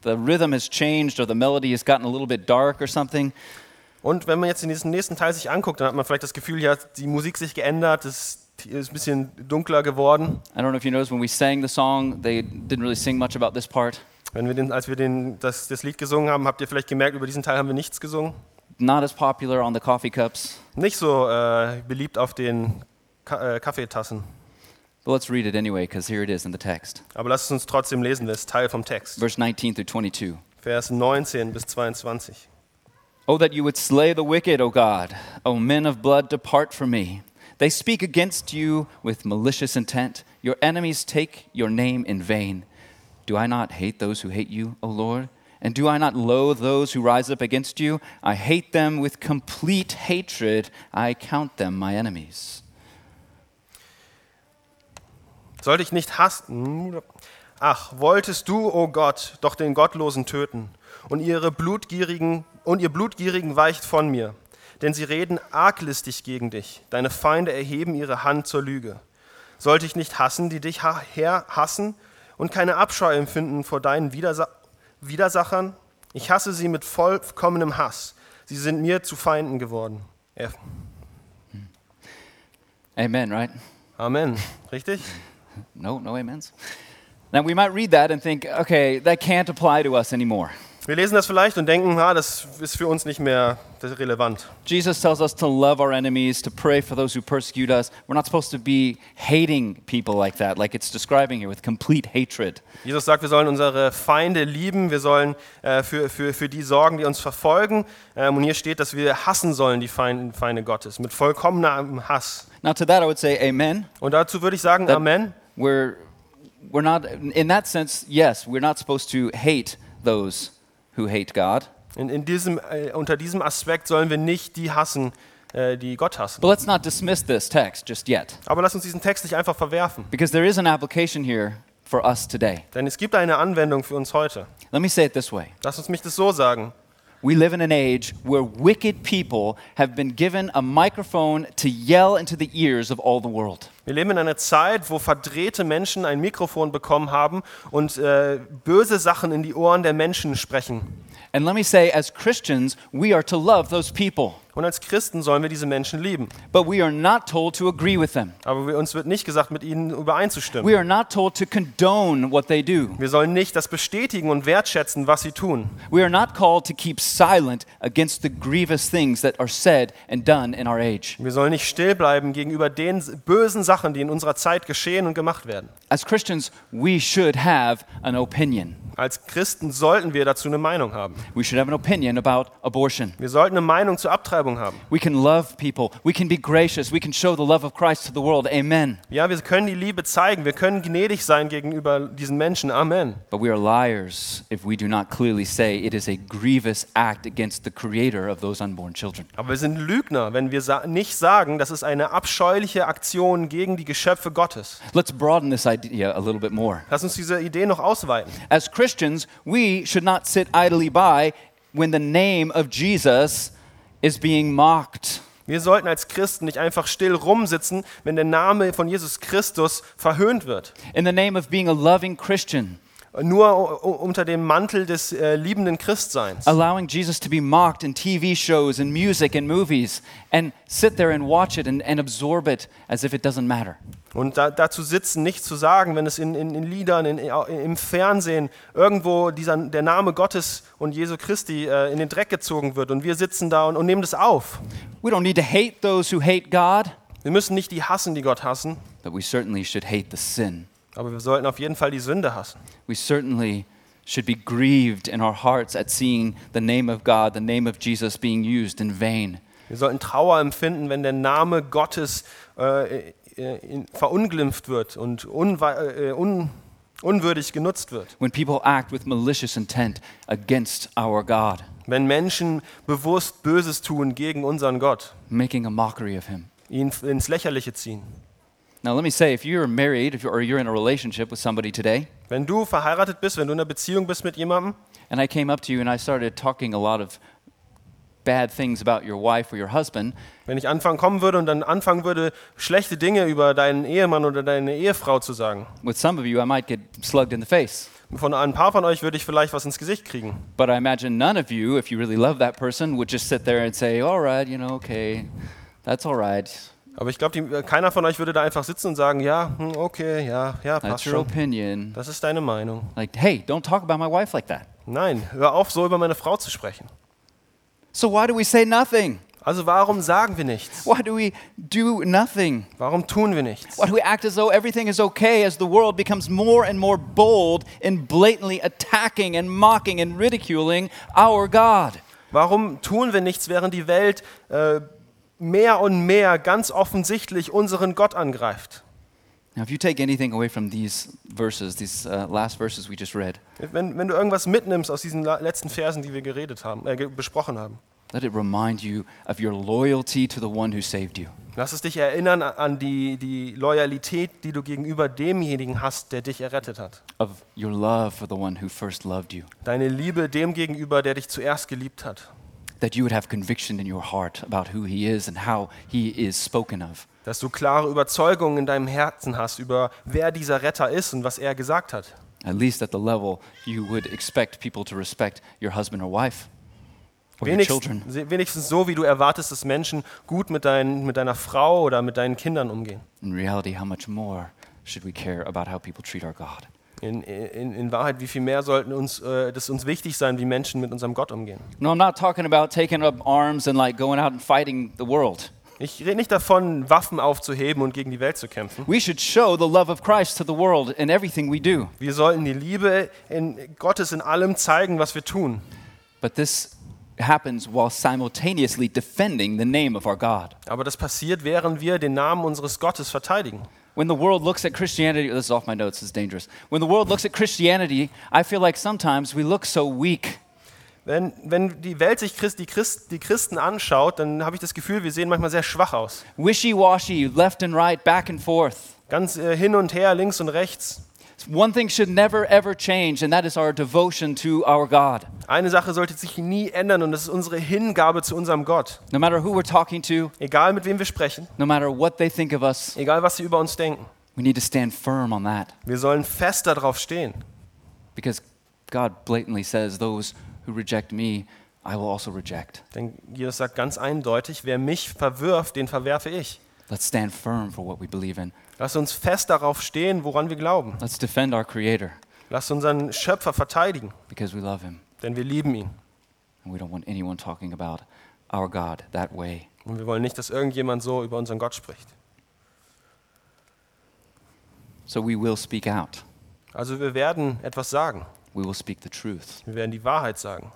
the rhythm has changed or the melody has gotten a little bit dark or something. Und wenn man jetzt in diesen nächsten Teil sich anguckt, dann hat man vielleicht das Gefühl, hier hat die Musik sich geändert, es ist ein bisschen dunkler geworden. I don't know if you noticed when we sang the song, they didn't really sing much about this part. Wenn wir den, als wir den, das, das Lied gesungen haben, habt ihr vielleicht gemerkt, über diesen Teil haben wir nichts gesungen. Not as popular on the coffee cups. Nicht so äh, beliebt auf den Ka äh, Kaffeetassen. But let's read it anyway, because here it is in the text. Aber lasst es uns trotzdem lesen, das ist Teil vom Text. Verse 19 through 22. Vers 19 bis 22. Oh, that you would slay the wicked, O God. O men of blood, depart from me. They speak against you with malicious intent. Your enemies take your name in vain. Do I not hate those who hate you, O Lord? And do I not loathe those who rise up against you? I hate them with complete hatred. I count them my enemies. Sollte ich nicht hassen? Ach, wolltest du, o oh Gott, doch den Gottlosen töten und ihre blutgierigen und ihr blutgierigen weicht von mir, denn sie reden arglistig gegen dich. Deine Feinde erheben ihre Hand zur Lüge. Sollte ich nicht hassen, die dich her hassen und keine Abscheu empfinden vor deinen Widersa Widersachern? Ich hasse sie mit vollkommenem Hass. Sie sind mir zu Feinden geworden. Ja. Amen, right? Amen. Richtig? No, no amens. Now we might read that and think, okay, that can't apply to us anymore. Wir lesen das vielleicht und denken, ah, das ist für uns nicht mehr relevant. Jesus tells us to love our enemies, to pray for those who persecute us. We're not supposed to be hating people like that, like it's describing here, with complete hatred. Jesus sagt, wir sollen unsere Feinde lieben, wir sollen äh, für, für, für die sorgen, die uns verfolgen. Ähm, und hier steht, dass wir hassen sollen, die Feinde, Feinde Gottes, mit vollkommenem Hass. Now, to that, I would say amen. Und dazu würde ich sagen, That Amen. We're, we're not, in that sense, yes, we're not supposed to hate those who hate God. In, in diesem, äh, unter diesem Aspekt sollen wir nicht die hassen, äh, die Gott hassen. But let's not dismiss this text just yet, Aber lass uns diesen Text nicht einfach verwerfen, because there is an application here for us today. denn es gibt eine Anwendung für uns heute. Let me say it this way Lass uns mich das so sagen. We live in an age where wicked people have been given a microphone to yell into the ears of all the world. Wir leben in einer Zeit, wo verdrehte Menschen ein Mikrofon bekommen haben und äh, böse Sachen in die Ohren der Menschen sprechen. And let me say, as Christians, we are to love those people, Und als Christen sollen wir diese Menschen lieben. but we are not told to agree with them. Aber wir, uns wird nicht gesagt, mit ihnen übereinzustimmen. We are not told to condone what they do. Wir sollen nicht das bestätigen und wertschätzen, was sie tun. We are not called to keep silent against the grievous things that are said and done in our age. Wir sollen nicht still bleiben gegenüber den bösen Sachen, die in unserer Zeit geschehen und gemacht werden. As Christians, we should have an opinion. Als Christen sollten wir dazu eine Meinung haben. We should have an opinion about abortion. Wir sollten eine Meinung zur Abtreibung haben. We can love people. We can be gracious. We can show the love of Christ to the world. Amen. Ja, wir können die Liebe zeigen. Wir können gnädig sein gegenüber diesen Menschen. Amen. But we are liars if we do not clearly say it is a grievous act against the creator of those unborn children. Aber wir sind Lügner, wenn wir nicht sagen, das ist eine abscheuliche Aktion gegen die Geschöpfe Gottes. Let's broaden this idea a little bit more. Lass uns diese Idee noch ausweiten. As Christians, we should not sit idly by when the name of Jesus is being mocked. Wir sollten als Christen nicht einfach still rumsitzen, wenn der Name von Jesus Christus verhöhnt wird. In the name of being a loving Christian, Nur unter dem Mantel des äh, liebenden Christseins. allowing Jesus to be mocked in TV shows and music and movies, and sit there and watch it and, and absorb it as if it doesn't matter. Und da, dazu sitzen, nichts zu sagen, wenn es in, in, in Liedern, in, im Fernsehen irgendwo dieser, der Name Gottes und Jesu Christi äh, in den Dreck gezogen wird. Und wir sitzen da und, und nehmen das auf. We don't need to hate those who hate God, Wir müssen nicht die hassen, die Gott hassen, but we certainly should hate the sin. aber wir sollten auf jeden Fall die Sünde hassen. We certainly should be grieved in our hearts at seeing the name of God, the name of Jesus being used in vain. Wir sollten Trauer empfinden, wenn der Name Gottes äh, verunglimpft wird und äh, un, unwürdig genutzt wird. When people act with malicious intent against our God, Wenn Menschen bewusst Böses tun gegen unseren Gott, making a mockery of Him. ihn ins Lächerliche ziehen. Now, let me say if you're married if you're, or you're in a relationship with somebody today, Wenn du verheiratet bist, wenn du in einer Beziehung bist mit jemandem and I came up to you and I started talking a lot of bad things about your wife or your husband, Wenn ich anfangen kommen würde und dann anfangen würde, schlechte Dinge über deinen Ehemann oder deine Ehefrau zu sagen, with some of you, I might get slugged in the face. von ein paar von euch würde ich vielleicht was ins Gesicht kriegen. But I imagine none of you, if you really love that person, would just sit there and say, all right, you know, okay, that's all right. Aber ich glaube, keiner von euch würde da einfach sitzen und sagen, ja, hm, okay, ja, ja, That's passt your schon. opinion. Das ist deine Meinung. Like, hey, don't talk about my wife like that. Nein, hör auf, so über meine Frau zu sprechen. So why do we say nothing? Also warum sagen wir nichts? Why do we do nothing? Warum tun wir nichts? Why do we act as though everything is okay as the world becomes more and more bold in blatantly attacking and mocking and ridiculing our God? Warum tun wir nichts, während die Welt äh, mehr und mehr ganz offensichtlich unseren Gott angreift? Now, if you take anything away from these verses, these uh, last verses we just read, Wenn, wenn du irgendwas mitnimmst aus diesen la- letzten Versen, die wir geredet haben, äh, ge- besprochen haben, let it remind you of your loyalty to the one who saved you. lass es dich erinnern an die, die Loyalität, die du gegenüber demjenigen hast, der dich errettet hat. of your love for the one who first loved you, Deine Liebe dem gegenüber, der dich zuerst geliebt hat. that you would have conviction in your heart about who he is and how he is spoken of. Dass du klare Überzeugungen in deinem Herzen hast über wer dieser Retter ist und was er gesagt hat. At least at the level you would expect people to respect your husband or wife or your children. Wenigstens, wenigstens so, wie du erwartest, dass Menschen gut mit, dein, mit deiner Frau oder mit deinen Kindern umgehen. In reality, how much more should we care about how people treat our God? In, in, in Wahrheit, wie viel mehr sollten uns, äh, das uns wichtig sein, wie Menschen mit unserem Gott umgehen. No, I'm not talking about taking up arms and like going out and fighting the world. Ich rede nicht davon, Waffen aufzuheben und gegen die Welt zu kämpfen. We should show the love of Christ to the world in everything we do. Wir sollten die Liebe in Gottes in allem zeigen, was wir tun. But this happens while simultaneously defending the name of our God. Aber das passiert, während wir den Namen unseres Gottes verteidigen. When the world looks at Christianity, this is off my notes, is dangerous. When the world looks at Christianity, I feel like sometimes we look so weak. Wenn, wenn die Welt sich Christ, die, Christ, die Christen anschaut, dann habe ich das Gefühl, wir sehen manchmal sehr schwach aus. Wishy washy, left and right, back and forth. Ganz äh, hin und her, links und rechts. One thing should never ever change, and that is our devotion to our God. Eine Sache sollte sich nie ändern und das ist unsere Hingabe zu unserem Gott. No matter who we're talking to, Egal mit wem wir sprechen, no matter what they think of us, egal was sie über uns denken. we need to stand firm on that Wir sollen fest darauf stehen. because God blatantly says, Those who reject me, I will also reject. Denn Jesus sagt ganz eindeutig, wer mich verwirft, den verwerfe ich. Let's stand firm for what we believe in. Lass uns fest darauf stehen, woran wir glauben. Let's defend our Creator Lass unseren Schöpfer verteidigen, because we love Him denn wir lieben ihn. and we don't want anyone talking about our God that way. Und wir wollen nicht, dass irgendjemand so über unseren Gott spricht. So we will speak out. Also wir werden etwas sagen. We will speak the truth. Wir werden die Wahrheit sagen.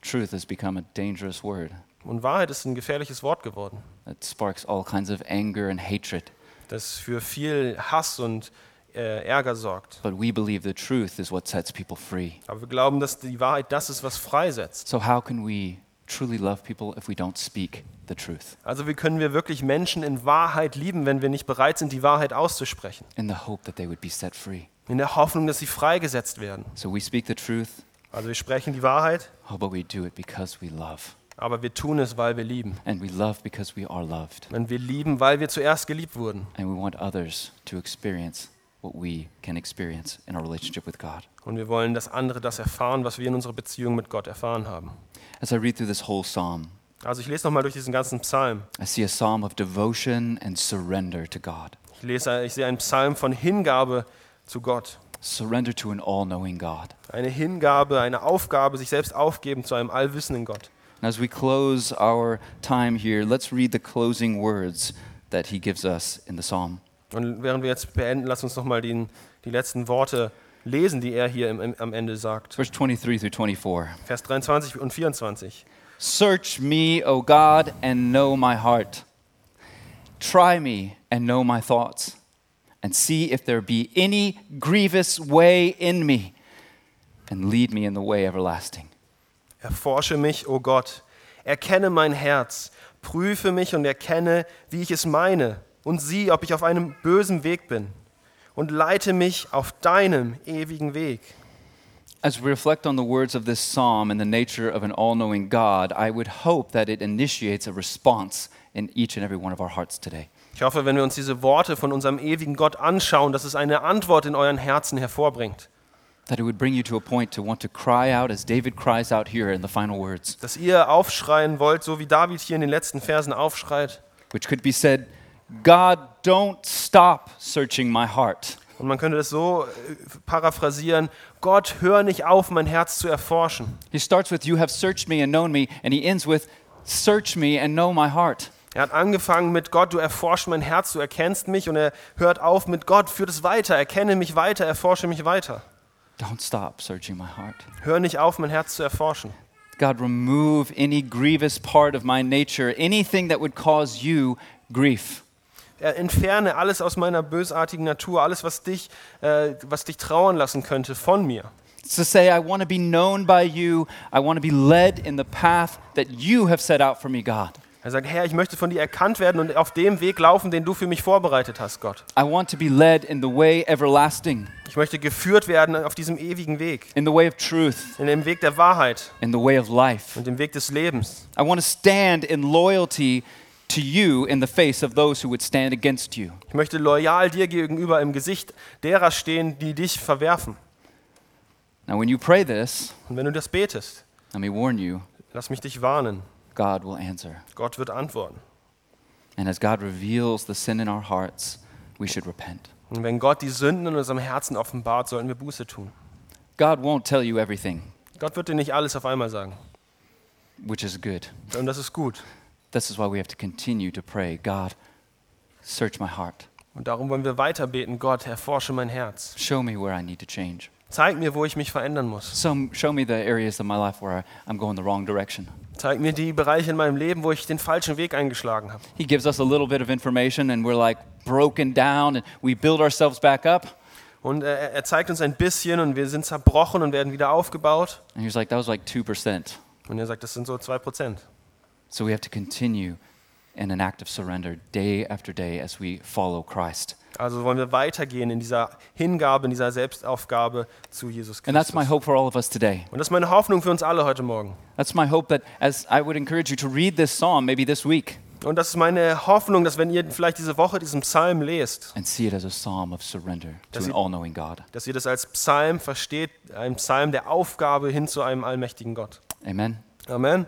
Truth has become a dangerous word. Und Wahrheit ist ein gefährliches Wort geworden, It sparks all kinds of anger and hatred. das für viel Hass und äh, Ärger sorgt. But we believe the truth is what sets people free. Aber wir glauben, dass die Wahrheit das ist, was freisetzt. So, how can we truly love people if we don't speak the truth Also wie können wir wirklich Menschen in Wahrheit lieben, wenn wir nicht bereit sind, die Wahrheit auszusprechen? in the hope that they would be set free? In der Hoffnung, dass sie freigesetzt werden. So, we speak the truth, Also wir sprechen die Wahrheit, oh, but we do it because we love. aber wir tun es, weil wir lieben. And we love because we are loved. Und wir lieben, weil wir zuerst geliebt wurden. And we want others to experience what we can experience in our relationship with God. Und wir wollen, dass andere das erfahren, was wir in unserer Beziehung mit Gott erfahren haben. As I read through this whole psalm, Also ich lese nochmal durch diesen ganzen Psalm. I see a psalm of devotion and surrender to God. Ich, lese, ich sehe einen Psalm von Hingabe zu Gott. Surrender to an all knowing God. Eine Hingabe, eine Aufgabe, sich selbst aufgeben zu einem allwissenden Gott. And as we close our time here, let's read the closing words that he gives us in the psalm. Und während wir jetzt beenden, lass uns nochmal die letzten Worte lesen, die er hier im, im, am Ende sagt. Verse 23 through 24. Vers 23 und 24. Search me, O God, and know my heart. Try me and know my thoughts, and see if there be any grievous way in me, and lead me in the way everlasting. Erforsche mich, o Gott, erkenne mein Herz, prüfe mich und erkenne, wie ich es meine, und sieh, ob ich auf einem bösen Weg bin, und leite mich auf deinem ewigen Weg. As we reflect on the words of this psalm and the nature of an all knowing God, I would hope that it initiates a response in each and every one of our hearts today. Ich hoffe, wenn wir uns diese Worte von unserem ewigen Gott anschauen, dass es eine Antwort in euren Herzen hervorbringt. That it would bring you to a point to want to cry out as David cries out here in the final words, Dass ihr aufschreien wollt, so wie David hier in den letzten Versen aufschreit. which could be said, God, don't stop searching my heart. Und man könnte das so äh, paraphrasieren, Gott, hör nicht auf, mein Herz zu erforschen. He starts with, You have searched me and known me, and he ends with, Search me and know my heart. Er hat angefangen mit Gott, du erforschst mein Herz, du erkennst mich und er hört auf mit Gott, führt es weiter, erkenne mich weiter, erforsche mich weiter. Don't stop searching my heart. Hör nicht auf, mein Herz zu erforschen. God, remove any grievous part of my nature, anything that would cause you grief. Er entferne alles aus meiner bösartigen Natur, alles, was dich, äh, was dich trauern lassen könnte, von mir. To say, I want to be known by you. I want to be led in the path that you have set out for me, God. Er sagt, Herr, ich möchte von dir erkannt werden und auf dem Weg laufen, den du für mich vorbereitet hast, Gott. I want to be led in the way everlasting, Ich möchte geführt werden auf diesem ewigen Weg, in the way of truth, in dem Weg der Wahrheit in the way of life. und dem Weg des Lebens. I want to stand in loyalty to you in the face of those who would stand against you. Ich möchte loyal dir gegenüber im Gesicht derer stehen, die dich verwerfen. Now, when you pray this, Und wenn du das betest, let me warn you, lass mich dich warnen. God will answer. Gott wird antworten. And as God reveals the sin in our hearts, we should repent. Und wenn Gott die Sünden in unserem Herzen offenbart, sollten wir Buße tun. God won't tell you everything, Gott wird dir nicht alles auf einmal sagen. which is good. Und das ist gut. This is why we have to continue to pray God, search my heart. Und darum wollen wir weiter beten, Gott, erforsche mein Herz. Show me where I need to change. Zeig mir, wo ich mich verändern muss. Some, show me the areas of my life where I'm going the wrong direction. Zeig mir die Bereiche in meinem Leben, wo ich den falschen Weg eingeschlagen habe. He gives us a little bit of information and we're like broken down and we build ourselves back up. Und er, er zeigt uns ein bisschen und wir sind zerbrochen und werden wieder aufgebaut. And he's like, that was like 2%. Und er sagt, das sind so 2%. So we have to continue in an act of surrender day after day as we follow Christ. Also wollen wir weitergehen in dieser Hingabe, in dieser Selbstaufgabe zu Jesus And that's my Christus. hope for all of us today. Und das ist meine Hoffnung für uns alle heute Morgen. That's my hope that as I would encourage you to read this psalm maybe this week Und das ist meine Hoffnung, dass wenn ihr vielleicht diese Woche diesen Psalm lest, knowing God. dass ihr das als Psalm versteht, ein Psalm der Aufgabe hin zu einem allmächtigen Gott. Amen. Amen.